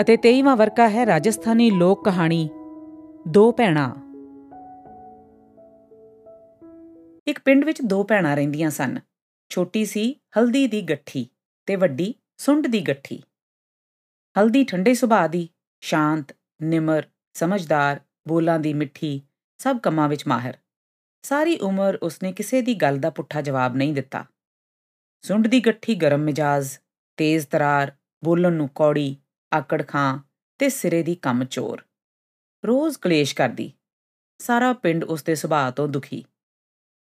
ਅਤੇ 23ਵਾਂ ਵਰਕਾ ਹੈ ਰਾਜਸਥਾਨੀ ਲੋਕ ਕਹਾਣੀ। ਦੋ ਭੈਣਾਂ। ਇੱਕ ਪਿੰਡ ਵਿੱਚ ਦੋ ਭੈਣਾਂ ਰਹਿੰਦੀਆਂ ਸਨ। ਛੋਟੀ ਸੀ, ਹਲਦੀ ਦੀ ਗੱਠੀ ਤੇ ਵੱਡੀ ਸੁੰਡ ਦੀ ਗੱਠੀ। ਹਲਦੀ ਠੰਡੇ ਸੁਭਾਅ ਦੀ, ਸ਼ਾਂਤ, ਨਿਮਰ, ਸਮਝਦਾਰ, ਬੋਲਾਂ ਦੀ ਮਿੱਠੀ, ਸਭ ਕੰਮਾਂ ਵਿੱਚ ਮਾਹਿਰ। ਸਾਰੀ ਉਮਰ ਉਸਨੇ ਕਿਸੇ ਦੀ ਗੱਲ ਦਾ ਪੁੱਠਾ ਜਵਾਬ ਨਹੀਂ ਦਿੱਤਾ। ਸੁੰਡ ਦੀ ਗੱਠੀ ਗਰਮ ਮਿਜਾਜ਼, ਤੇਜ਼ ਤਰਾਰ, ਬੋਲਣ ਨੂੰ ਕੌੜੀ ਆਕੜ ਖਾਂ ਤੇ ਸਿਰੇ ਦੀ ਕੰਮ ਚੋਰ। ਰੋਜ਼ ਕਲੇਸ਼ ਕਰਦੀ। ਸਾਰਾ ਪਿੰਡ ਉਸ ਦੇ ਸੁਭਾਅ ਤੋਂ ਦੁਖੀ।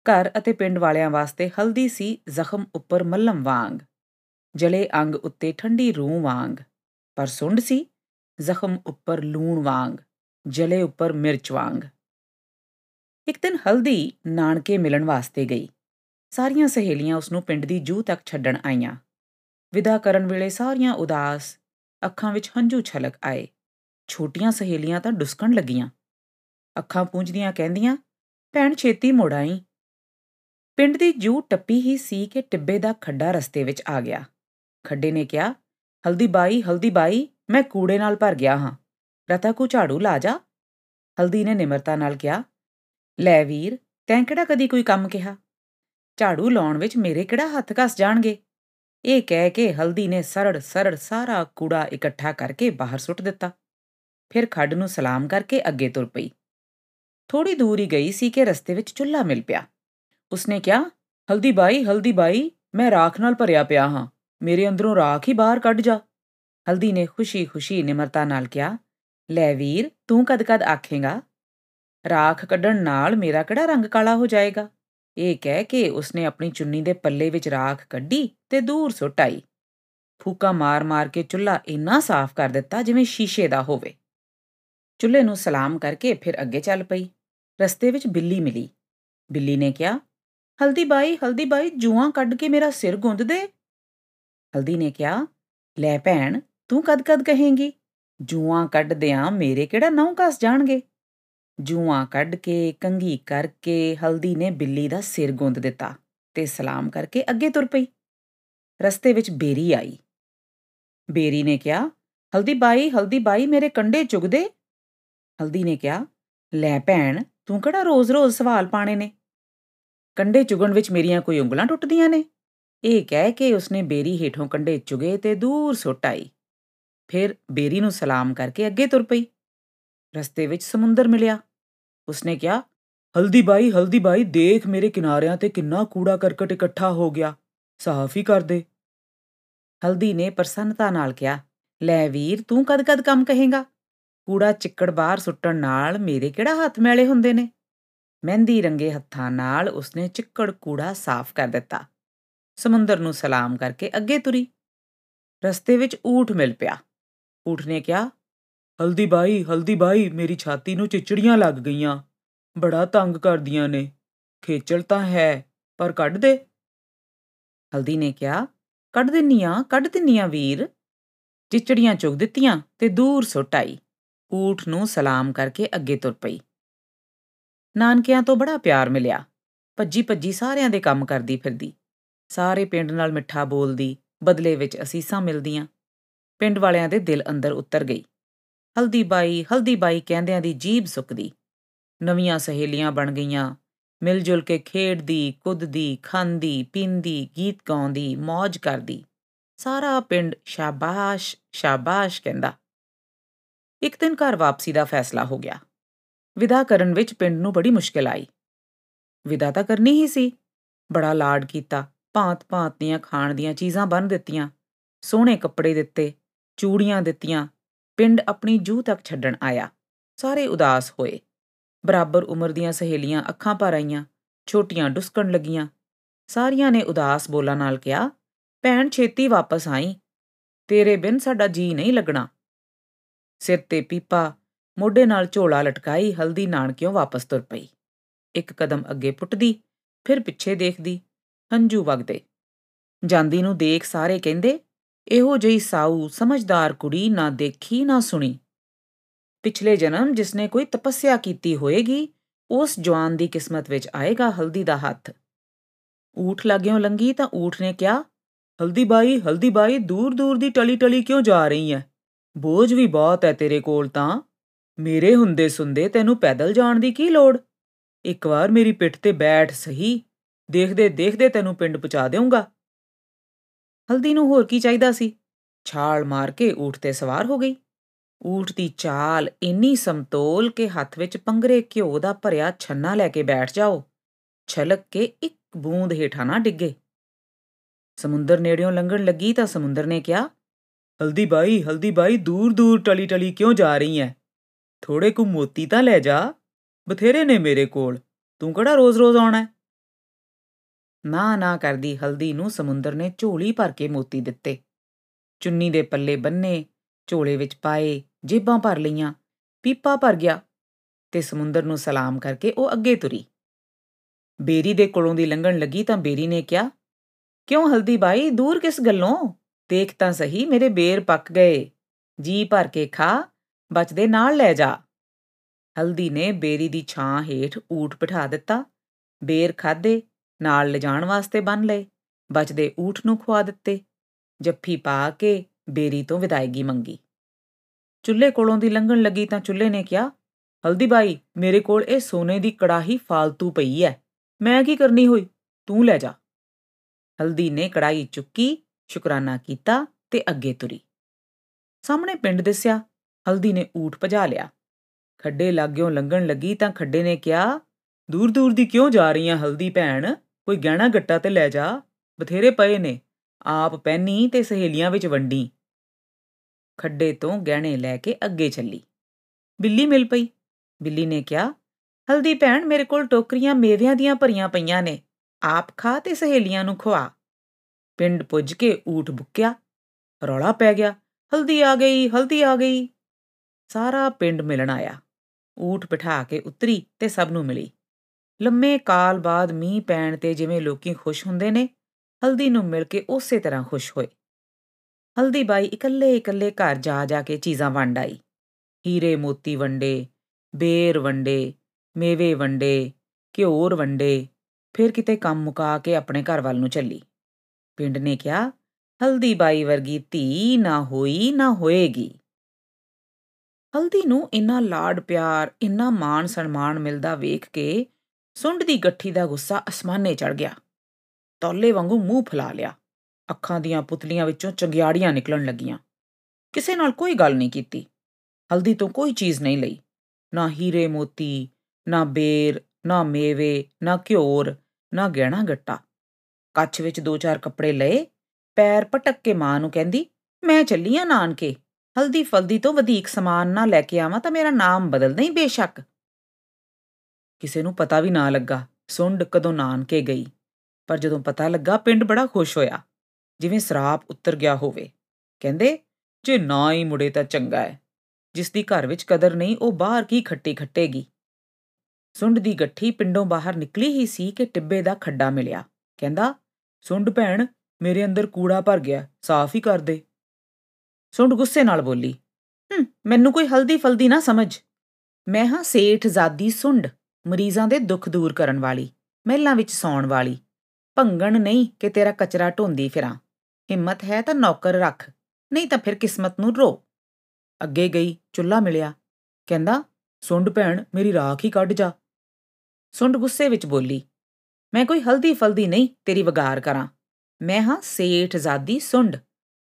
ਘਰ ਅਤੇ ਪਿੰਡ ਵਾਲਿਆਂ ਵਾਸਤੇ ਹਲਦੀ ਸੀ ਜ਼ਖਮ ਉੱਪਰ ਮੱਲਮ ਵਾਂਗ। ਜਲੇ ਅੰਗ ਉੱਤੇ ਠੰਡੀ ਰੂਹ ਵਾਂਗ। ਪਰ ਸੁੰਡ ਸੀ, ਜ਼ਖਮ ਉੱਪਰ ਲੂਣ ਵਾਂਗ, ਜਲੇ ਉੱਪਰ ਮਿਰਚ ਵਾਂਗ। ਇੱਕ ਦਿਨ ਹਲਦੀ ਨਾਨਕੇ ਮਿਲਣ ਵਾਸਤੇ ਗਈ। ਸਾਰੀਆਂ ਸਹੇਲੀਆਂ ਉਸ ਨੂੰ ਪਿੰਡ ਦੀ ਜੂ ਤੱਕ ਛੱਡਣ ਆਈਆਂ। ਵਿਦਾ ਕਰਨ ਵੇਲੇ ਸਾਰੀਆਂ ਉਦਾਸ ਅੱਖਾਂ ਵਿੱਚ ਹੰਝੂ ਛਲਕ ਆਏ। ਛੋਟੀਆਂ ਸਹੇਲੀਆਂ ਤਾਂ ਡੁਸਕਣ ਲੱਗੀਆਂ। ਅੱਖਾਂ ਪੂੰਝਦੀਆਂ ਕਹਿੰਦੀਆਂ, ਭੈਣ ਛੇਤੀ ਮੁੜ ਆਈ। ਪਿੰਡ ਦੀ ਜੂ ਟੱਪੀ ਹੀ ਸੀ ਕਿ ਟਿੱਬੇ ਦਾ ਖੱਡਾ ਰਸਤੇ ਵਿੱਚ ਆ ਗਿਆ। ਖੱਡੇ ਨੇ ਕਿਹਾ, ਹਲਦੀ ਬਾਈ ਹਲਦੀ ਬਾਈ, ਮੈਂ ਕੂੜੇ ਨਾਲ ਭਰ ਗਿਆ ਹਾਂ। ਰਤਾ ਕੋ ਝਾੜੂ ਲਾ ਜਾ? ਹਲਦੀ ਨੇ ਨਿਮਰਤਾ ਨਾਲ ਕਿਹਾ, ਲੈ ਵੀਰ, ਤੈਂ ਕਿਹੜਾ ਕਦੀ ਕੋਈ ਕੰਮ ਕਿਹਾ? ਝਾੜੂ ਲਾਉਣ ਵਿੱਚ ਮੇਰੇ ਕਿਹੜਾ ਹੱਥ ਘਸ ਜਾਣਗੇ? ਇਹ ਕਹਿ ਕੇ ਹਲਦੀ ਨੇ ਸਰੜ ਸਰੜ ਸਾਰਾ ਕੂੜਾ ਇਕੱਠਾ ਕਰਕੇ ਬਾਹਰ ਸੁੱਟ ਦਿੱਤਾ। ਫਿਰ ਖੱਡ ਨੂੰ ਸਲਾਮ ਕਰਕੇ ਅੱਗੇ ਤੁਰ ਪਈ। ਥੋੜੀ ਦੂਰ ਹੀ ਗਈ ਸੀ ਕਿ ਰਸਤੇ ਵਿੱਚ ਚੁੱਲ੍ਹਾ ਮਿਲ ਪਿਆ। ਉਸਨੇ ਕਿਹਾ, ਹਲਦੀ ਬਾਈ ਹਲਦੀ ਬਾਈ, ਮੈਂ ਰਾਖ ਨਾਲ ਭਰਿਆ ਪਿਆ ਹਾਂ। ਮੇਰੇ ਅੰਦਰੋਂ ਰਾਖ ਹੀ ਬਾਹਰ ਕੱਢ ਜਾ। ਹਲਦੀ ਨੇ ਖੁਸ਼ੀ-ਖੁਸ਼ੀ ਨਿਮਰਤਾ ਨਾਲ ਕਿਹਾ, ਲੈ ਵੀਰ, ਤੂੰ ਕਦ-ਕਦ ਆਖੇਗਾ? ਰਾਖ ਕੱਢਣ ਨਾਲ ਮੇਰਾ ਕਿਹੜਾ ਰੰਗ ਕਾਲਾ ਹੋ ਜਾਏਗਾ? ਇਹ ਕਹਿ ਕੇ ਉਸਨੇ ਆਪਣੀ ਚੁੰਨੀ ਦੇ ਪੱਲੇ ਵਿੱਚ ਰਾਖ ਕੱਢੀ ਤੇ ਦੂਰ ਸੁੱਟ ਆਈ। ਫੂਕਾ ਮਾਰ-ਮਾਰ ਕੇ ਚੁੱਲ੍ਹਾ ਇੰਨਾ ਸਾਫ਼ ਕਰ ਦਿੱਤਾ ਜਿਵੇਂ ਸ਼ੀਸ਼ੇ ਦਾ ਹੋਵੇ। ਚੁੱਲ੍ਹੇ ਨੂੰ ਸਲਾਮ ਕਰਕੇ ਫਿਰ ਅੱਗੇ ਚੱਲ ਪਈ। ਰਸਤੇ ਵਿੱਚ ਬਿੱਲੀ ਮਿਲੀ। ਬਿੱਲੀ ਨੇ ਕਿਹਾ, ਹਲਦੀ ਬਾਈ ਹਲਦੀ ਬਾਈ, ਜੂਆਂ ਕੱਢ ਕੇ ਮੇਰਾ ਸਿਰ ਗੁੰਦ ਦੇ। ਹਲਦੀ ਨੇ ਕਿਹਾ, ਲੈ ਭੈਣ, ਤੂੰ ਕਦ-ਕਦ ਕਹੇਂਗੀ? ਜੂਆਂ ਕੱਢਦਿਆਂ ਮੇਰੇ ਕਿਹੜਾ ਨੌ ਕਸ ਜਾਣਗੇ? ਜੂਆਂ ਕੱਢ ਕੇ ਕੰਗੀ ਕਰਕੇ, ਹਲਦੀ ਨੇ ਬਿੱਲੀ ਦਾ ਸਿਰ ਗੁੰਦ ਦਿੱਤਾ ਤੇ ਸਲਾਮ ਕਰਕੇ ਅੱਗੇ ਤੁਰ ਪਈ। ਰਸਤੇ ਵਿੱਚ ਬੇਰੀ ਆਈ। ਬੇਰੀ ਨੇ ਕਿਹਾ, ਹਲਦੀ ਬਾਈ ਹਲਦੀ ਬਾਈ, ਮੇਰੇ ਕੰਡੇ ਚੁਗਦੇ? ਹਲਦੀ ਨੇ ਕਿਹਾ, ਲੈ ਭੈਣ, ਤੂੰ ਕਿਹੜਾ ਰੋਜ਼-ਰੋਜ਼ ਸਵਾਲ ਪਾਣੇ ਨੇ? ਕੰਡੇ ਚੁਗਣ ਵਿੱਚ ਮੇਰੀਆਂ ਕੋਈ ਉਂਗਲਾਂ ਟੁੱਟਦੀਆਂ ਨੇ? ਇਹ ਕਹਿ ਕੇ ਉਸਨੇ ਬੇਰੀ ਹੇਠੋਂ ਕੰਡੇ ਚੁਗੇ ਤੇ ਦੂਰ ਸੁੱਟ ਆਈ। ਫਿਰ ਬੇਰੀ ਨੂੰ ਸਲਾਮ ਕਰਕੇ ਅੱਗੇ ਤੁਰ ਪਈ। ਰਸਤੇ ਵਿੱਚ ਸਮੁੰਦਰ ਮਿਲਿਆ। ਉਸਨੇ ਕਿਹਾ, ਹਲਦੀ ਬਾਈ ਹਲਦੀ ਬਾਈ, ਦੇਖ ਮੇਰੇ ਕਿਨਾਰਿਆਂ ਤੇ ਕਿੰਨਾ ਕੂੜਾ ਕਰਕਟ ਇਕੱਠਾ ਹੋ ਗਿਆ। ਸਾਫ਼ ਹੀ ਕਰ ਦੇ। ਹਲਦੀ ਨੇ ਪ੍ਰਸੰਨਤਾ ਨਾਲ ਕਿਹਾ, ਲੈ ਵੀਰ, ਤੂੰ ਕਦ-ਕਦ ਕੰਮ ਕਹੇਗਾ? ਕੂੜਾ ਚਿੱਕੜ ਬਾਹਰ ਸੁੱਟਣ ਨਾਲ ਮੇਰੇ ਕਿਹੜਾ ਹੱਥ ਮੈਲੇ ਹੁੰਦੇ ਨੇ? ਮਹਿੰਦੀ ਰੰਗੇ ਹੱਥਾਂ ਨਾਲ ਉਸਨੇ ਚਿੱਕੜ ਕੂੜਾ ਸਾਫ਼ ਕਰ ਦਿੱਤਾ। ਸਮੁੰਦਰ ਨੂੰ ਸਲਾਮ ਕਰਕੇ ਅੱਗੇ ਤੁਰੀ। ਰਸਤੇ ਵਿੱਚ ਊਠ ਮਿਲ ਪਿਆ। ਊਠ ਨੇ ਕਿਹਾ ਹਲਦੀ ਬਾਈ ਹਲਦੀ ਬਾਈ, ਮੇਰੀ ਛਾਤੀ ਨੂੰ ਚਿਚੜੀਆਂ ਲੱਗ ਗਈਆਂ। ਬੜਾ ਤੰਗ ਕਰਦੀਆਂ ਨੇ। ਖੇਚਲ ਤਾਂ ਹੈ, ਪਰ ਕੱਢ ਦੇ। ਹਲਦੀ ਨੇ ਕਿਹਾ, ਕੱਢ ਦਿੰਨੀਆਂ ਕੱਢ ਦਿੰਨੀਆਂ ਵੀਰ। ਚਿਚੜੀਆਂ ਚੁਗ ਦਿੱਤੀਆਂ ਤੇ ਦੂਰ ਸੁੱਟ ਆਈ। ਊਠ ਨੂੰ ਸਲਾਮ ਕਰਕੇ ਅੱਗੇ ਤੁਰ ਪਈ। ਨਾਨਕਿਆਂ ਤੋਂ ਬੜਾ ਪਿਆਰ ਮਿਲਿਆ। ਭੱਜੀ ਭੱਜੀ ਸਾਰਿਆਂ ਦੇ ਕੰਮ ਕਰਦੀ ਫਿਰਦੀ। ਸਾਰੇ ਪਿੰਡ ਨਾਲ ਮਿੱਠਾ ਬੋਲਦੀ, ਬਦਲੇ ਵਿੱਚ ਅਸੀਸਾਂ ਮਿਲਦੀਆਂ। ਪਿੰਡ ਵਾਲਿਆਂ ਦੇ ਦਿਲ ਅੰਦਰ ਉਤਰ ਗਈ। ਹਲਦੀ ਬਾਈ ਹਲਦੀ ਬਾਈ ਕਹਿੰਦਿਆਂ ਦੀ ਜੀਬ ਸੁੱਕਦੀ। ਨਵੀਆਂ ਸਹੇਲੀਆਂ ਬਣ ਗਈਆਂ। ਮਿਲ ਜੁਲ ਕੇ ਖੇਡਦੀ, ਕੁੱਦਦੀ, ਖਾਂਦੀ, ਪੀਂਦੀ, ਗੀਤ ਗਾਉਂਦੀ ਮौज ਕਰਦੀ। ਸਾਰਾ ਪਿੰਡ ਸ਼ਾਬਾਸ਼ ਸ਼ਾਬਾਸ਼ ਕਹਿੰਦਾ। ਇੱਕ ਦਿਨ ਘਰ ਵਾਪਸੀ ਦਾ ਫੈਸਲਾ ਹੋ ਗਿਆ। ਵਿਦਾ ਕਰਨ ਵਿੱਚ ਪਿੰਡ ਨੂੰ ਬੜੀ ਮੁਸ਼ਕਲ ਆਈ। ਵਿਦਾ ਤਾਂ ਕਰਨੀ ਹੀ ਸੀ। ਬੜਾ ਲਾਡ ਕੀਤਾ। ਭਾਂਤ-ਭਾਂਤ ਦੀਆਂ ਖਾਣ ਦੀਆਂ ਚੀਜ਼ਾਂ ਬੰਨ ਦਿੱਤੀਆਂ। ਸੋਹਣੇ ਕੱਪੜੇ ਦਿੱਤੇ, ਚੂੜੀਆਂ ਦਿੱਤੀਆਂ। ਪਿੰਡ ਆਪਣੀ ਜੂ ਤੱਕ ਛੱਡਣ ਆਇਆ। ਸਾਰੇ ਉਦਾਸ ਹੋਏ। ਬਰਾਬਰ ਉਮਰ ਦੀਆਂ ਸਹੇਲੀਆਂ ਅੱਖਾਂ ਭਰ ਆਈਆਂ, ਛੋਟੀਆਂ ਡੁਸਕਣ ਲੱਗੀਆਂ। ਸਾਰੀਆਂ ਨੇ ਉਦਾਸ ਬੋਲਾਂ ਨਾਲ ਕਿਹਾ, ਭੈਣ, ਛੇਤੀ ਵਾਪਸ ਆਈ। ਤੇਰੇ ਬਿਨ ਸਾਡਾ ਜੀ ਨਹੀਂ ਲੱਗਣਾ। ਸਿਰ ਤੇ ਪੀਪਾ, ਮੋਢੇ ਨਾਲ ਝੋਲਾ ਲਟਕਾਈ ਹਲਦੀ ਨਾਨਕਿਓਂ ਵਾਪਸ ਤੁਰ ਪਈ। ਇੱਕ ਕਦਮ ਅੱਗੇ ਪੁੱਟਦੀ, ਫਿਰ ਪਿੱਛੇ ਦੇਖਦੀ, ਹੰਝੂ ਵਗਦੇ। ਜਾਂਦੀ ਨੂੰ ਦੇਖ ਸਾਰੇ ਕਹਿੰਦੇ ਇਹੋ ਜਿਹੀ ਸਾਊ ਸਮਝਦਾਰ ਕੁੜੀ ਨਾ ਦੇਖੀ, ਨਾ ਸੁਣੀ। ਪਿਛਲੇ ਜਨਮ ਜਿਸਨੇ ਕੋਈ ਤਪੱਸਿਆ ਕੀਤੀ ਹੋਏਗੀ, ਉਸ ਜਵਾਨ ਦੀ ਕਿਸਮਤ ਵਿੱਚ ਆਏਗਾ ਹਲਦੀ ਦਾ ਹੱਥ। ਊਠ ਲੱਗਿਓ ਲੰਗੀ ਤਾਂ ਊਠ ਨੇ ਕਿਹਾ, ਹਲਦੀ ਬਾਈ ਹਲਦੀ ਬਾਈ, ਦੂਰ ਦੂਰ ਦੀ ਟਲੀ ਟਲੀ ਕਿਉਂ ਜਾ ਰਹੀ ਹੈ ਬੋਝ ਵੀ ਬਹੁਤ ਹੈ ਤੇਰੇ ਕੋਲ ਤਾਂ। ਮੇਰੇ ਹੁੰਦੇ ਸੁੰਦੇ ਤੈਨੂੰ ਪੈਦਲ ਜਾਣ ਦੀ ਕੀ ਲੋੜ? ਇੱਕ ਵਾਰ ਮੇਰੀ ਪਿੱਠ ਤੇ ਬੈਠ ਸਹੀ, ਦੇਖਦੇ ਦੇਖਦੇ ਤੈਨੂੰ ਪਿੰਡ ਪਹੁੰਚਾ ਦੇਵਾਂਗਾ ਹਲਦੀ ਨੂੰ ਹੋਰ ਕੀ ਚਾਹੀਦਾ ਸੀ? ਛਾਲ ਮਾਰ ਕੇ ਊਠ ਤੇ ਸਵਾਰ ਹੋ ਗਈ। ਊਠ ਦੀ ਚਾਲ ਇੰਨੀ ਸਮਤੋਲ ਕਿ ਹੱਥ ਵਿੱਚ ਪੰਗਰੇ ਘਿਓ ਦਾ ਭਰਿਆ ਛੰਨਾ ਲੈ ਕੇ ਬੈਠ ਜਾਓ। ਛਲਕ ਕੇ ਇੱਕ ਬੂੰਦ ਹੇਠਾਂ ਨਾ ਡਿੱਗੇ। ਸਮੁੰਦਰ ਨੇੜਿਓਂ ਲੰਘਣ ਲੱਗੀ ਤਾਂ ਸਮੁੰਦਰ ਨੇ ਕਿਹਾ, ਹਲਦੀ ਬਾਈ ਹਲਦੀ ਬਾਈ ਦੂਰ ਦੂਰ ਟਲੀ ਟਲੀ ਕਿਉਂ ਜਾ ਰਹੀ ਐ? ਥੋੜੇ ਕੁ ਮੋਤੀ ਤਾਂ ਲੈ ਜਾ। ਬਥੇਰੇ ਨੇ ਮੇਰੇ ਕੋਲ। ਤੂੰ ਕਿਹੜਾ ਰੋਜ਼-ਰੋਜ਼ ਆਉਣਾ ਨਾ ਨਾ ਕਰਦੀ ਹਲਦੀ ਨੂੰ ਸਮੁੰਦਰ ਨੇ ਝੋਲੀ ਭਰ ਕੇ ਮੋਤੀ ਦਿੱਤੇ। ਚੁੰਨੀ ਦੇ ਪੱਲੇ ਬੰਨੇ, ਝੋਲੇ ਵਿੱਚ ਪਾਏ, ਜੇਬਾਂ ਭਰ ਲਈਆਂ, ਪੀਪਾ ਭਰ ਗਿਆ ਤੇ ਸਮੁੰਦਰ ਨੂੰ ਸਲਾਮ ਕਰਕੇ ਉਹ ਅੱਗੇ ਤੁਰੀ। ਬੇਰੀ ਦੇ ਕੋਲੋਂ ਦੀ ਲੰਘਣ ਲੱਗੀ ਤਾਂ ਬੇਰੀ ਨੇ ਕਿਹਾ, ਕਿਉਂ ਹਲਦੀ ਬਾਈ, ਦੂਰ ਕਿਸ ਗੱਲੋਂ? ਦੇਖ ਤਾਂ ਸਹੀ, ਮੇਰੇ ਬੇਰ ਪੱਕ ਗਏ। ਜੀ ਭਰ ਕੇ ਖਾ, ਬਚਦੇ ਨਾਲ ਲੈ ਜਾ। ਹਲਦੀ ਨੇ ਬੇਰੀ ਦੀ ਛਾਂ ਹੇਠ ਊਠ ਬਿਠਾ ਦਿੱਤਾ। ਬੇਰ ਖਾਦੇ ਨਾਲ ਲਿਜਾਣ ਵਾਸਤੇ ਬੰਨ ਲਏ, ਬਚਦੇ ਊਠ ਨੂੰ ਖਵਾ ਦਿੱਤੇ, ਜੱਫੀ ਪਾ ਕੇ ਬੇਰੀ ਤੋਂ ਵਿਦਾਇਗੀ ਮੰਗੀ। ਚੁੱਲ੍ਹੇ ਕੋਲੋਂ ਦੀ ਲੰਘਣ ਲੱਗੀ ਤਾਂ ਚੁੱਲ੍ਹੇ ਨੇ ਕਿਹਾ, ਹਲਦੀ ਬਾਈ, ਮੇਰੇ ਕੋਲ ਇਹ ਸੋਨੇ ਦੀ ਕੜਾਹੀ ਫਾਲਤੂ ਪਈ ਐ। ਮੈਂ ਕੀ ਕਰਨੀ ਹੋਈ? ਤੂੰ ਲੈ ਜਾ। ਹਲਦੀ ਨੇ ਕੜਾਈ ਚੁੱਕੀ, ਸ਼ੁਕਰਾਨਾ ਕੀਤਾ ਤੇ ਅੱਗੇ ਤੁਰੀ। ਸਾਹਮਣੇ ਪਿੰਡ ਦਿਸਿਆ, ਹਲਦੀ ਨੇ ਊਠ ਭਜਾ ਲਿਆ। ਖੱਡੇ ਲਾਗਿਓਂ ਲੰਘਣ ਲੱਗੀ ਤਾਂ ਖੱਡੇ ਨੇ ਕਿਹਾ ਦੂਰ ਦੂਰ ਦੀ ਕਿਉਂ ਜਾ ਰਹੀਆਂ ਹਲਦੀ ਭੈਣ? ਕੋਈ ਗਹਿਣਾ ਗੱਟਾ ਤੇ ਲੈ ਜਾ, ਬਥੇਰੇ ਪਏ ਨੇ, ਆਪ ਪਹਿਨੀ ਤੇ ਸਹੇਲੀਆਂ ਵਿੱਚ ਵੰਡੀ। ਖੱਡੇ ਤੋਂ ਗਹਿਣੇ ਲੈ ਕੇ ਅੱਗੇ ਚੱਲੀ। ਬਿੱਲੀ ਮਿਲ ਪਈ। ਬਿੱਲੀ ਨੇ ਕਿਹਾ, ਹਲਦੀ ਭੈਣ, ਮੇਰੇ ਕੋਲ ਟੋਕਰੀਆਂ ਮੇਵਿਆਂ ਦੀਆਂ ਭਰੀਆਂ ਪਈਆਂ ਨੇ, ਆਪ ਖਾ ਤੇ ਸਹੇਲੀਆਂ ਨੂੰ ਖਵਾ। ਪਿੰਡ ਪੁੱਜ ਕੇ ਊਠ ਬੁੱਕਿਆ। ਰੌਲਾ ਪੈ ਗਿਆ। ਹਲਦੀ ਆ ਗਈ, ਹਲਦੀ ਆ ਗਈ। ਸਾਰਾ ਪਿੰਡ ਮਿਲਣ ਆਇਆ। ਊਠ ਬਿਠਾ ਕੇ ਉਤਰੀ ਤੇ ਸਭ ਨੂੰ ਮਿਲੀ। ਲੰਮੇ ਕਾਲ ਬਾਅਦ ਮੀਂਹ ਪੈਣ ਤੇ ਜਿਵੇਂ ਲੋਕੀ ਖੁਸ਼ ਹੁੰਦੇ ਨੇ, ਹਲਦੀ ਨੂੰ ਮਿਲ ਕੇ ਉਸੇ ਤਰ੍ਹਾਂ ਖੁਸ਼ ਹੋਏ। ਹਲਦੀ ਬਾਈ ਇਕੱਲੇ ਇਕੱਲੇ ਘਰ ਜਾ ਜਾ ਕੇ ਚੀਜ਼ਾਂ ਵੰਡ ਆਈ। ਹੀਰੇ ਮੋਤੀ ਵੰਡੇ, ਬੇਰ ਵੰਡੇ, ਮੇਵੇ ਵੰਡੇ, ਘਿਓਰ ਵੰਡੇ, ਫਿਰ ਕਿਤੇ ਕੰਮ ਮੁਕਾ ਕੇ ਆਪਣੇ ਘਰ ਵੱਲ ਨੂੰ ਚੱਲੀ। ਪਿੰਡ ਨੇ ਕਿਹਾ, ਹਲਦੀ ਬਾਈ ਵਰਗੀ ਧੀ ਨਾ ਹੋਈ ਨਾ ਹੋਏਗੀ। ਹਲਦੀ ਨੂੰ ਇੰਨਾ ਲਾਡ ਪਿਆਰ, ਇੰਨਾ ਮਾਣ ਸਨਮਾਨ ਮਿਲਦਾ ਵੇਖ ਕੇ ਸੁੰਡ ਦੀ ਗੱਠੀ ਦਾ ਗੁੱਸਾ ਅਸਮਾਨੇ ਚੜ ਗਿਆ। ਤੌਲੇ ਵਾਂਗੂ ਮੂੰਹ ਫੁਲਾ ਲਿਆ। ਅੱਖਾਂ ਦੀਆਂ ਪੁਤਲੀਆਂ ਵਿੱਚੋਂ ਚੰਗਿਆੜੀਆਂ ਨਿਕਲਣ ਲੱਗੀਆਂ। ਕਿਸੇ ਨਾਲ ਕੋਈ ਗੱਲ ਨਹੀਂ ਕੀਤੀ। ਹਲਦੀ ਤੋਂ ਕੋਈ ਚੀਜ਼ ਨਹੀਂ ਲਈ। ਨਾ ਹੀਰੇ ਮੋਤੀ, ਨਾ ਬੇਰ, ਨਾ ਮੇਵੇ, ਨਾ ਘਿਓਰ, ਨਾ ਗਹਿਣਾ ਗੱਟਾ। ਕੱਛ ਵਿੱਚ ਦੋ ਚਾਰ ਕੱਪੜੇ ਲਏ। ਪੈਰ ਪਟਕ ਕੇ ਮਾਂ ਨੂੰ ਕਹਿੰਦੀ, ਮੈਂ ਚੱਲੀ ਆ ਨਾਨਕੇ। ਹਲਦੀ ਫਲਦੀ ਤੋਂ ਵਧੇਕ ਸਮਾਨ ਨਾ ਲੈ ਕੇ ਆਵਾਂ ਤਾਂ ਮੇਰਾ ਨਾਮ ਬਦਲ ਨਹੀਂ ਬੇਸ਼ੱਕ। ਕਿਸੇ ਨੂੰ ਪਤਾ ਵੀ ਨਾ ਲੱਗਾ, ਸੁੰਡ ਕਦੋਂ ਨਾਨਕੇ ਗਈ। ਪਰ ਜਦੋਂ ਪਤਾ ਲੱਗਾ, ਪਿੰਡ ਬੜਾ ਖੁਸ਼ ਹੋਇਆ। ਜਿਵੇਂ ਸਰਾਪ ਉੱਤਰ ਗਿਆ ਹੋਵੇ। ਕਹਿੰਦੇ, ਜੇ ਨਾ ਹੀ ਮੁੜੇ ਤਾਂ ਚੰਗਾ ਹੈ ਜਿਸ ਦੀ ਘਰ ਵਿੱਚ ਕਦਰ ਨਹੀਂ, ਉਹ ਬਾਹਰ ਕੀ ਖੱਟੀ ਖੱਟੇਗੀ? ਸੁੰਡ ਦੀ ਗੱਠੀ ਪਿੰਡੋਂ ਬਾਹਰ ਨਿਕਲੀ ਹੀ ਸੀ ਕਿ ਟਿੱਬੇ ਦਾ ਖੱਡਾ ਮਿਲਿਆ। ਕਹਿੰਦਾ, ਸੁੰਡ ਭੈਣ, ਮੇਰੇ ਅੰਦਰ ਕੂੜਾ ਭਰ ਗਿਆ, ਸਾਫ਼ ਹੀ ਕਰ ਦੇ। ਸੁੰਡ ਗੁੱਸੇ ਨਾਲ ਬੋਲੀ, ਹੂੰ, ਮੈਨੂੰ ਕੋਈ ਹਲਦੀ ਫਲਦੀ ਨਾ ਸਮਝ। ਮੈਂ ਹਾਂ ਸੇਠ ਜ਼ਾਦੀ ਸੁੰਡ। ਮਰੀਜ਼ਾਂ ਦੇ ਦੁੱਖ ਦੂਰ ਕਰਨ ਵਾਲੀ, ਮਹਿਲਾਂ ਵਿੱਚ ਸੌਣ ਵਾਲੀ। ਭੰਗਣ ਨਹੀਂ ਕਿ ਤੇਰਾ ਕਚਰਾ ਢੋਂਦੀ ਫਿਰਾਂ। ਹਿੰਮਤ ਹੈ ਤਾਂ ਨੌਕਰ ਰੱਖ, ਨਹੀਂ ਤਾਂ ਫਿਰ ਕਿਸਮਤ ਨੂੰ ਰੋ। ਅੱਗੇ ਗਈ ਚੁੱਲਾ ਮਿਲਿਆ। ਕਹਿੰਦਾ, ਸੁੰਡ ਭੈਣ, ਮੇਰੀ ਰਾਖ ਹੀ ਕੱਢ ਜਾ। ਸੁੰਡ ਗੁੱਸੇ ਵਿੱਚ ਬੋਲੀ, ਮੈਂ ਕੋਈ ਹਲਦੀ ਫਲਦੀ ਨਹੀਂ ਤੇਰੀ ਵਗਾਰ ਕਰਾਂ। ਮੈਂ ਹਾਂ ਸੇਠ ਜ਼ਾਦੀ ਸੁੰਡ,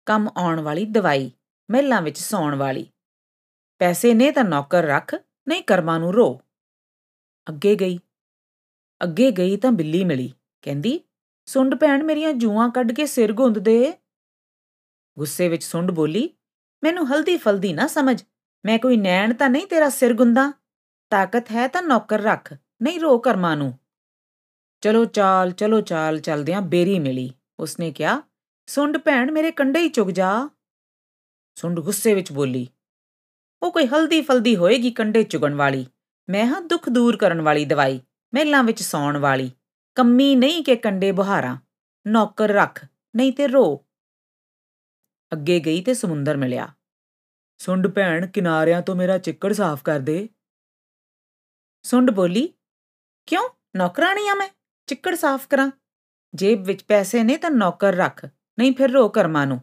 ਕੰਮ ਆਉਣ ਵਾਲੀ ਦਵਾਈ, ਮਹਿਲਾਂ ਵਿੱਚ ਸੌਣ ਵਾਲੀ। ਪੈਸੇ ਨੇ ਤਾਂ ਨੌਕਰ ਰੱਖ, ਨਹੀਂ ਕਰਮਾਂ ਨੂੰ ਰੋ। ਅੱਗੇ ਗਈ। ਅੱਗੇ ਗਈ ਤਾਂ ਬਿੱਲੀ ਮਿਲੀ। ਕਹਿੰਦੀ, ਸੁੰਡ ਭੈਣ ਮੇਰੀਆਂ ਜੂਆਂ ਕੱਢ ਕੇ ਸਿਰ ਗੁੰਦ ਦੇ। ਗੁੱਸੇ ਵਿੱਚ ਸੁੰਡ ਬੋਲੀ, ਮੈਨੂੰ ਹਲਦੀ ਫਲਦੀ ਨਾ ਸਮਝ। ਮੈਂ ਕੋਈ ਨੈਣ ਤਾਂ ਨਹੀਂ ਤੇਰਾ ਸਿਰ ਗੁੰਦਾ। ਤਾਕਤ ਹੈ ਤਾਂ ਨੌਕਰ ਰੱਖ, ਨਹੀਂ ਰੋ ਕਰਮਾਂ ਨੂੰ। ਚਲੋ ਚਾਲ ਚਲੋ ਚਾਲ, ਚਲਦਿਆਂ ਬੇਰੀ ਮਿਲੀ। ਉਸਨੇ ਕਿਹਾ, ਸੁੰਡ ਭੈਣ ਮੇਰੇ ਕੰਡੇ ਹੀ ਚੁਗ ਜਾ। ਸੁੰਡ ਗੁੱਸੇ ਵਿੱਚ ਬੋਲੀ, ਉਹ ਕੋਈ ਹਲਦੀ ਫਲਦੀ ਹੋਏਗੀ ਕੰਡੇ ਚੁਗਣ ਵਾਲੀ। ਮੈਂ ਹਾਂ ਦੁੱਖ ਦੂਰ ਕਰਨ ਵਾਲੀ ਦਵਾਈ, ਮਹਿਲਾਂ ਵਿੱਚ ਸੌਣ ਵਾਲੀ। ਕੰਮੀ ਨਹੀਂ ਕਿ ਕੰਡੇ ਬੁਹਾਰਾਂ, ਨੌਕਰ ਰੱਖ, ਨਹੀਂ ਤੇ ਰੋ। ਅੱਗੇ ਗਈ ਤੇ ਸਮੁੰਦਰ ਮਿਲਿਆ। ਸੁੰਡ ਭੈਣ, ਕਿਨਾਰਿਆਂ ਤੋਂ ਮੇਰਾ ਚਿੱਕੜ ਸਾਫ਼ ਕਰ ਦੇ। ਸੁੰਡ ਬੋਲੀ, ਕਿਉਂ? ਨੌਕਰਾਣੀ ਆ ਮੈਂ, ਚਿੱਕੜ ਸਾਫ਼ ਕਰਾਂ। ਜੇਬ ਵਿੱਚ ਪੈਸੇ ਨੇ ਤਾਂ ਨੌਕਰ ਰੱਖ, ਨਹੀਂ ਫਿਰ ਰੋ ਕਰਮਾਂ ਨੂੰ।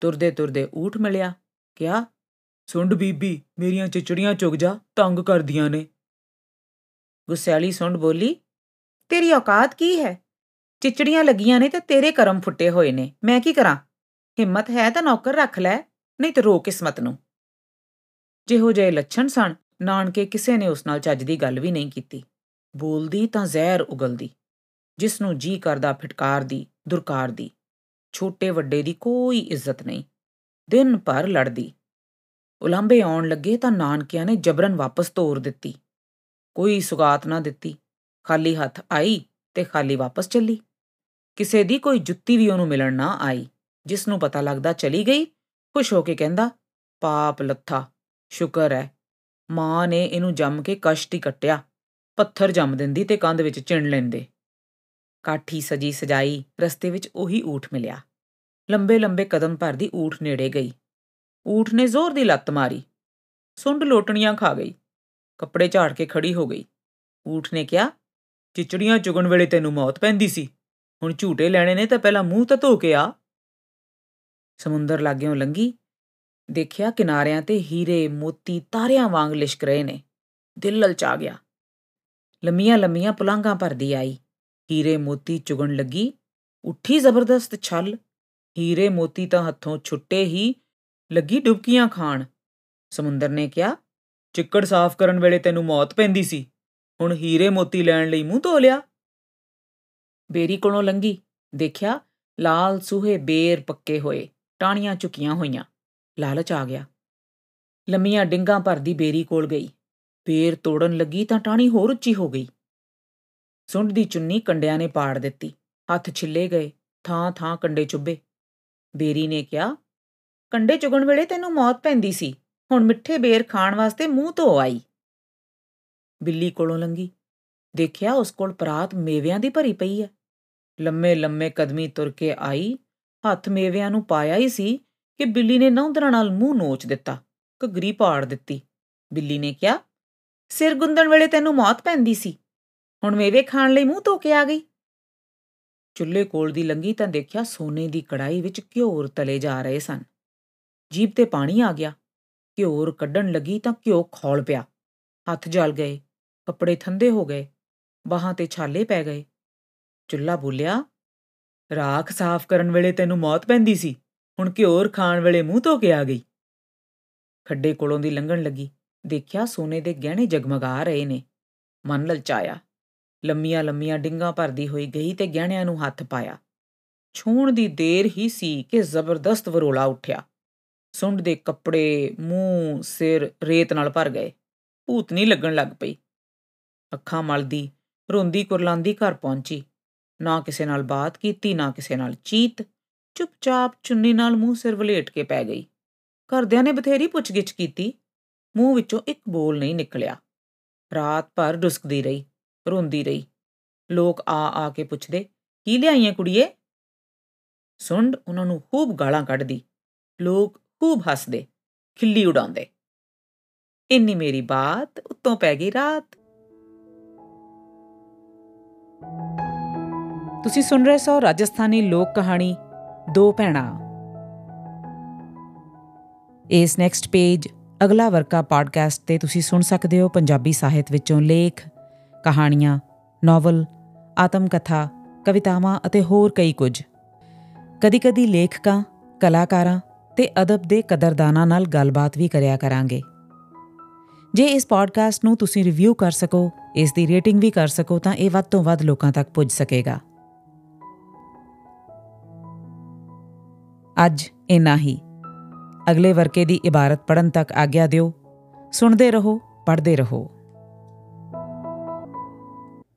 ਤੁਰਦੇ ਤੁਰਦੇ ਊਠ ਮਿਲਿਆ, ਕਿਹਾ ਸੁੰਡ ਬੀਬੀ, ਮੇਰੀਆਂ ਚਿਚੜੀਆਂ ਚੁਗ ਜਾ, ਤੰਗ ਕਰਦੀਆਂ ਨੇ। ਗੁੱਸੈਲੀ ਸੁੰਡ ਬੋਲੀ, ਤੇਰੀ ਔਕਾਤ ਕੀ ਹੈ? ਚਿਚੜੀਆਂ ਲੱਗੀਆਂ ਨੇ ਤੇ ਤੇਰੇ ਕਰਮ ਫੁੱਟੇ ਹੋਏ ਨੇ। ਮੈਂ ਕੀ ਕਰਾਂ? ਹਿੰਮਤ ਹੈ ਤਾਂ ਨੌਕਰ ਰੱਖ ਲੈ, ਨਹੀਂ ਤੇ ਰੋ ਕਿਸਮਤ ਨੂੰ। ਜਿਹੋ ਜਿਹੇ ਲੱਛਣ ਸਨ, ਨਾਨਕੇ ਕਿਸੇ ਨੇ ਉਸ ਨਾਲ ਚੱਜ ਦੀ ਗੱਲ ਵੀ ਨਹੀਂ ਕੀਤੀ। ਬੋਲਦੀ ਤਾਂ ਜ਼ਹਿਰ ਉਗਲਦੀ ਜਿਸ ਨੂੰ ਜੀ ਕਰਦਾ ਫਟਕਾਰ ਦੀ ਦੁਰਕਾਰ ਦੀ ਛੋਟੇ ਵੱਡੇ ਦੀ ਕੋਈ ਇੱਜ਼ਤ ਨਹੀਂ। ਦਿਨ ਭਰ ਲੜਦੀ। ਉਲਾਂਬੇ ਆਉਣ ਲੱਗੇ ਤਾਂ ਨਾਨਕਿਆਂ ਨੇ ਜਬਰਨ ਵਾਪਸ ਤੋਰ ਦਿੱਤੀ। ਕੋਈ ਸੁਗਾਤ ਨਾ ਦਿੱਤੀ। ਖਾਲੀ ਹੱਥ ਆਈ ਤੇ ਖਾਲੀ ਵਾਪਸ ਚੱਲੀ। ਕਿਸੇ ਦੀ ਕੋਈ ਜੁੱਤੀ ਵੀ ਉਹਨੂੰ ਮਿਲਣ ਨਾ ਆਈ, ਜਿਸ ਨੂੰ ਪਤਾ ਲੱਗਦਾ ਚਲੀ ਗਈ, ਖੁਸ਼ ਹੋ ਕੇ ਕਹਿੰਦਾ, ਪਾਪ ਲੱਥਾ, ਸ਼ੁਕਰ ਹੈ ਮਾਂ ਨੇ ਇਹਨੂੰ ਜੰਮ ਕੇ ਕਸ਼ਟ ਹੀ ਕੱਟਿਆ। ਪੱਥਰ ਜੰਮ ਦਿੰਦੀ ਤੇ ਕੰਧ ਵਿੱਚ ਚਿਣ ਲੈਂਦੇ। ਕਾਠੀ ਸਜੀ ਸਜਾਈ ਰਸਤੇ ਵਿੱਚ ਉਹੀ ਊਠ ਮਿਲਿਆ। ਲੰਬੇ ਲੰਬੇ ਕਦਮ ਭਰਦੀ ਊਠ ਨੇੜੇ ਗਈ। ਊਠ ਨੇ ਜ਼ੋਰ ਦੀ ਲੱਤ ਮਾਰੀ। ਸੁੰਡ ਲੋਟਣੀਆਂ ਖਾ ਗਈ। ਕੱਪੜੇ ਝਾੜ ਕੇ ਖੜੀ ਹੋ ਗਈ। ਊਠ ਨੇ ਕਿਹਾ, ਚਿਚੜੀਆਂ ਚੁਗਣ ਵੇਲੇ ਤੈਨੂੰ ਮੌਤ ਪੈਂਦੀ ਸੀ। ਹੁਣ ਝੂਟੇ ਲੈਣੇ ਨੇ ਤਾਂ ਪਹਿਲਾਂ ਮੂੰਹ ਤਾਂ ਧੋ ਕੇ ਆ। ਸਮੁੰਦਰ ਲਾਗਿਓਂ ਲੰਗੀ ਦੇਖਿਆ ਕਿਨਾਰਿਆਂ ਤੇ ਹੀਰੇ, ਮੋਤੀ, ਤਾਰਿਆਂ ਵਾਂਗ ਲਿਸ਼ਕ ਰਹੇ ਨੇ। ਦਿਲ ਲਲਚਾ ਗਿਆ। ਲੰਮੀਆਂ ਲੰਮੀਆਂ ਪੁਲਾਂਘਾਂ ਭਰਦੀ ਆਈ। ਹੀਰੇ, ਮੋਤੀ ਚੁਗਣ ਲੱਗੀ। ਉੱਠੀ ਜ਼ਬਰਦਸਤ ਛਲ। ਹੀਰੇ, ਮੋਤੀ ਤਾਂ ਹੱਥੋਂ ਛੁੱਟੇ ਹੀ ਲੱਗੀ ਡੁਬਕੀਆਂ ਖਾਣ। ਸਮੁੰਦਰ ਨੇ ਕਿਹਾ, ਚਿੱਕੜ ਸਾਫ਼ ਕਰਨ ਵੇਲੇ ਤੈਨੂੰ ਮੌਤ ਪੈਂਦੀ ਸੀ। ਹੁਣ ਹੀਰੇ ਮੋਤੀ ਲੈਣ ਲਈ ਮੂੰਹ ਧੋ ਲਿਆ। ਬੇਰੀ ਕੋਲੋਂ ਲੰਗੀ ਦੇਖਿਆ ਲਾਲ ਸੂਹੇ ਬੇਰ ਪੱਕੇ ਹੋਏ ਟਾਣੀਆਂ ਝੁਕੀਆਂ ਹੋਈਆਂ। ਲਾਲਚ ਆ ਗਿਆ। ਲੰਮੀਆਂ ਡਿੰਗਾਂ ਭਰਦੀ ਬੇਰੀ ਕੋਲ ਗਈ। ਬੇਰ ਤੋੜਨ ਲੱਗੀ ਤਾਂ ਟਾਣੀ ਹੋਰ ਉੱਚੀ ਹੋ ਗਈ। ਸੁੰਡ ਦੀ ਚੁੰਨੀ ਕੰਡਿਆਂ ਨੇ ਪਾੜ ਦਿੱਤੀ। ਹੱਥ ਛਿੱਲੇ ਗਏ ਥਾਂ ਥਾਂ ਕੰਡੇ ਚੁੱਭੇ। ਬੇਰੀ ਨੇ ਕਿਹਾ ਕੰਡੇ ਚੁਗਣ ਵੇਲੇ ਤੈਨੂੰ ਮੌਤ ਪੈਂਦੀ ਸੀ। ਹੁਣ ਮਿੱਠੇ ਬੇਰ ਖਾਣ ਵਾਸਤੇ ਮੂੰਹ ਧੋ ਆਈ। ਬਿੱਲੀ ਕੋਲੋਂ ਲੰਗੀ ਦੇਖਿਆ ਉਸ ਕੋਲ ਪਰਾਤ ਮੇਵਿਆਂ ਦੀ ਭਰੀ ਪਈ ਹੈ ਲੰਮੇ ਲੰਮੇ ਕਦਮੀ ਤੁਰ ਕੇ ਆਈ। ਹੱਥ ਮੇਵਿਆਂ ਨੂੰ ਪਾਇਆ ਹੀ ਸੀ ਕਿ ਬਿੱਲੀ ਨੇ ਨੌਂਦਰਾਂ ਨਾਲ ਮੂੰਹ ਨੋਚ ਦਿੱਤਾ। ਘਗਰੀ ਪਾੜ ਦਿੱਤੀ। ਬਿੱਲੀ ਨੇ ਕਿਹਾ, ਸਿਰ ਗੁੰਦਣ ਵੇਲੇ ਤੈਨੂੰ ਮੌਤ ਪੈਂਦੀ ਸੀ। ਹੁਣ ਮੇਵੇ ਖਾਣ ਲਈ ਮੂੰਹ ਧੋ ਕੇ ਆ ਗਈ। ਚੁੱਲ੍ਹੇ ਕੋਲ ਦੀ ਲੰਗੀ ਤਾਂ ਦੇਖਿਆ ਸੋਨੇ ਦੀ ਕੜਾਈ ਵਿੱਚ ਘਿਓਰ ਤਲੇ ਜਾ ਰਹੇ ਸਨ। ਜੀਬ ਤੇ ਪਾਣੀ ਆ ਗਿਆ। ਘਿਓਰ ਕੱਢਣ ਲੱਗੀ ਤਾਂ ਘਿਓ ਖੌਲ ਪਿਆ। ਹੱਥ ਜਲ ਗਏ, ਕੱਪੜੇ ਠੰਡੇ ਹੋ ਗਏ, ਬਾਹਾਂ ਤੇ ਛਾਲੇ ਪੈ ਗਏ। ਚੁੱਲ੍ਹਾ ਬੋਲਿਆ, ਰਾਖ ਸਾਫ਼ ਕਰਨ ਵੇਲੇ ਤੈਨੂੰ ਮੌਤ ਪੈਂਦੀ ਸੀ, ਹੁਣ ਘਿਓਰ ਖਾਣ ਵੇਲੇ ਮੂੰਹ ਧੋ ਕੇ ਆ ਗਈ। ਖੱਡੇ ਕੋਲੋਂ ਦੀ ਲੰਘਣ ਲੱਗੀ, ਦੇਖਿਆ ਸੋਨੇ ਦੇ ਗਹਿਣੇ ਜਗਮਗਾ ਰਹੇ ਨੇ। ਮਨ ਲਲਚਾਇਆ। ਲੰਮੀਆਂ ਲੰਮੀਆਂ ਡਿੰਗਾਂ ਭਰਦੀ ਹੋਈ ਗਈ ਤੇ ਗਹਿਣਿਆਂ ਨੂੰ ਹੱਥ ਪਾਇਆ। ਛੂਣ ਦੀ ਦੇਰ ਹੀ ਸੀ ਕਿ ਜ਼ਬਰਦਸਤ ਵਰੋਲਾ ਉੱਠਿਆ। ਸੁੰਡ ਦੇ ਕੱਪੜੇ, ਮੂੰਹ, ਸਿਰ ਰੇਤ ਨਾਲ ਭਰ ਗਏ। ਭੂਤਨੀ ਲੱਗਣ ਲੱਗ ਪਈ। ਅੱਖਾਂ ਮਲਦੀ, ਰੋਂਦੀ ਕੁਰਲਾਂਦੀ ਘਰ ਪਹੁੰਚੀ। ਨਾ ਕਿਸੇ ਨਾਲ ਬਾਤ ਕੀਤੀ, ਨਾ ਕਿਸੇ ਨਾਲ ਚੀਤ। ਚੁੱਪਚਾਪ ਚੁੰਨੀ ਨਾਲ ਮੂੰਹ ਸਿਰ ਵਲੇਟ ਕੇ ਪੈ ਗਈ। ਘਰਦਿਆਂ ਨੇ ਬਥੇਰੀ ਪੁੱਛਗਿੱਛ ਕੀਤੀ। ਮੂੰਹ ਵਿੱਚੋਂ ਇੱਕ ਬੋਲ ਨਹੀਂ ਨਿਕਲਿਆ। ਰਾਤ ਭਰ ਡੁਸਕਦੀ ਰਹੀ, ਰੋਂਦੀ ਰਹੀ। ਲੋਕ ਆ ਆ ਕੇ ਪੁੱਛਦੇ, ਕੀ ਲਿਆਈਆਂ ਕੁੜੀਏ? ਸੁੰਡ ਉਹਨਾਂ ਨੂੰ ਖੂਬ ਗਾਲਾਂ ਕੱਢਦੀ। ਲੋਕ ਖੂਬ ਹੱਸਦੇ, ਖਿੱਲੀ ਉਡਾਉਂਦੇ। ਇੰਨੀ ਮੇਰੀ ਬਾਤ ਉੱਤੋਂ ਪੈ ਗਈ ਰਾਤ। ਤੁਸੀਂ ਸੁਣ ਰਹੇ ਸੋ ਰਾਜਸਥਾਨੀ ਲੋਕ ਕਹਾਣੀ, ਦੋ ਭੈਣਾਂ। ਇਸ ਨੈਕਸਟ ਪੇਜ ਅਗਲਾ ਵਰਕਾ ਪੋਡਕਾਸਟ ਤੇ ਤੁਸੀਂ ਸੁਣ ਸਕਦੇ ਹੋ ਪੰਜਾਬੀ ਸਾਹਿਤ ਵਿੱਚੋਂ ਲੇਖ, ਕਹਾਣੀਆਂ ਨੋਵਲ ਆਤਮ ਕਥਾ ਕਵਿਤਾਵਾਂ ਅਤੇ ਹੋਰ ਕਈ ਕੁਝ। ਕਦੀ-ਕਦੀ ਲੇਖਕਾਂ, ਕਲਾਕਾਰਾਂ ਤੇ ਅਦਬ ਦੇ ਕਦਰਦਾਨਾਂ ਨਾਲ ਗੱਲਬਾਤ ਵੀ ਕਰਿਆ ਕਰਾਂਗੇ। ਜੇ ਇਸ ਪੋਡਕਾਸਟ ਨੂੰ ਤੁਸੀਂ ਰਿਵਿਊ ਕਰ ਸਕੋ, ਇਸ ਦੀ ਰੇਟਿੰਗ ਵੀ ਕਰ ਸਕੋ, ਤਾਂ ਇਹ ਵੱਧ ਤੋਂ ਵੱਧ ਲੋਕਾਂ ਤੱਕ ਪਹੁੰਚ ਸਕੇਗਾ। ਅੱਜ ਇਨਾ ਹੀ। ਅਗਲੇ ਵਰਕੇ ਦੀ ਇਬਾਰਤ ਪੜਨ ਤੱਕ ਆਗਿਆ ਦਿਓ। ਸੁਣਦੇ ਰਹੋ, ਪੜ੍ਹਦੇ ਰਹੋ।